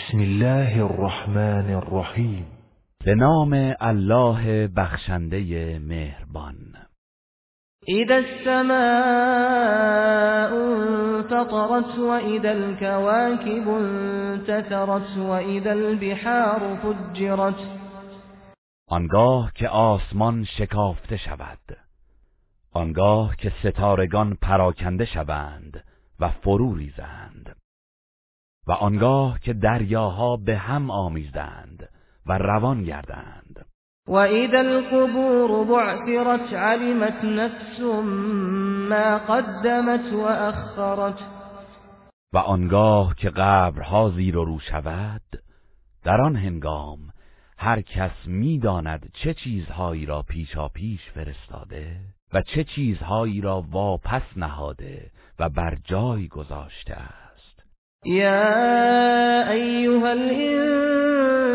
بسم الله الرحمن الرحیم. به نام الله بخشنده مهربان. اذا السماء انفطرت واذا الكواكب انتثرت واذا البحار فجرت. آنگاه که آسمان شکافته شود آنگاه که ستارگان پراکنده شوند و فرو ریزند. و آنگاه که دریاها به هم آمیزند و روان گردند. و اذا القبور بعثرت علمت نفس ما قدمت و اخرت. و آنگاه که قبرها زیر و رو شود در آن هنگام هر کس می‌داند چه چیزهایی را پیشا پیش فرستاده و چه چیزهایی را واپس نهاده و بر جای گذاشته است. یا ایها الانسان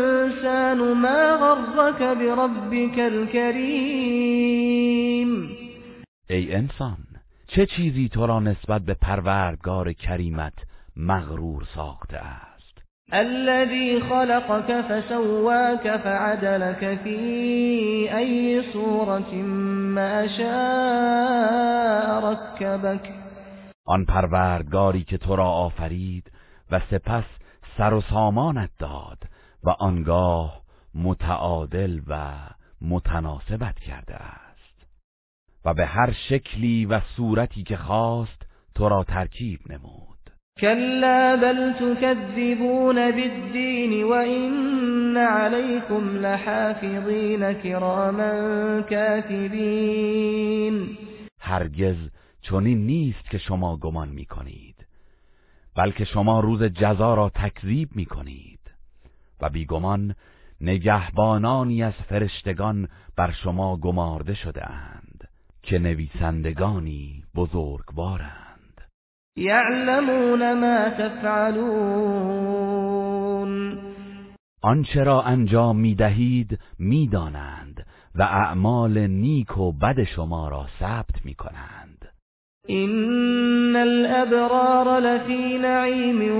ما غرك بربك الكریم ای انسان چه چیزی تو را نسبت به پروردگار کریمت مغرور ساخته است؟ الذي خلقك فسواك فعدلك في أي صورة ما شاء ركبك آن پروردگاری که تو را آفرید و سپس سر و سامانت داد و آنگاه متعادل و متناسبت کرده است. و به هر شکلی و صورتی که خواست تو را ترکیب نمود. كلا بل تكذبون بالدين وإن عليكم لحافظين كراما كاتبين هرگز چنین نیست که شما گمان می کنید بلکه شما روز جزا را تکذیب می کنید و بیگمان نگهبانانی از فرشتگان بر شما گمارده شده اند که نویسندگانی بزرگوارند. یعلمون ما تفعلون. آنچه را انجام می دهید می دانند و اعمال نیک و بد شما را ثبت می کنند این الابرار لفی نعیم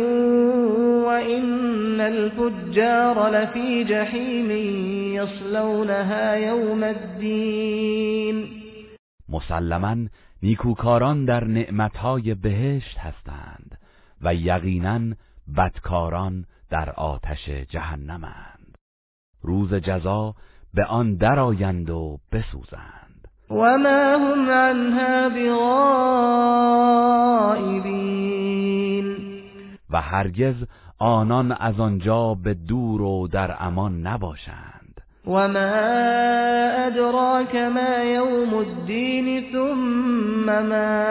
و این الفجار لفی جحیم یصلونها یوم الدین مسلما نیکوکاران در نعمتهای بهشت هستند و یقینا بدکاران در آتش جهنمند. روز جزا به آن درآیند و بسوزند. و ما هم عنها بغائبین و هرگز آنان از آنجا به دور و در امان نباشند. وما أدراك ما يوم الدين ثم ما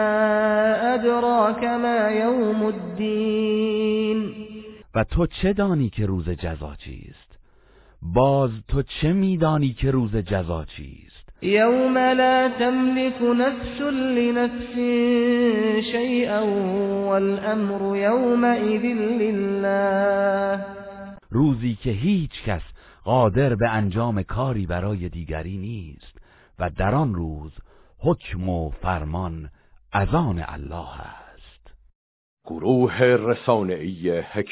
أدراك ما يوم الدين. و تو چه دانی که روز جزا چیست؟ باز تو چه میدانی که روز جزا چیست؟ یوم لا تملك نفس لنفس شيئا والامر يومئذ لله روزی که هیچ کس قادر به انجام کاری برای دیگری نیست و در آن روز حکم و فرمان از آن الله است. گروه رسانه‌ای حکمت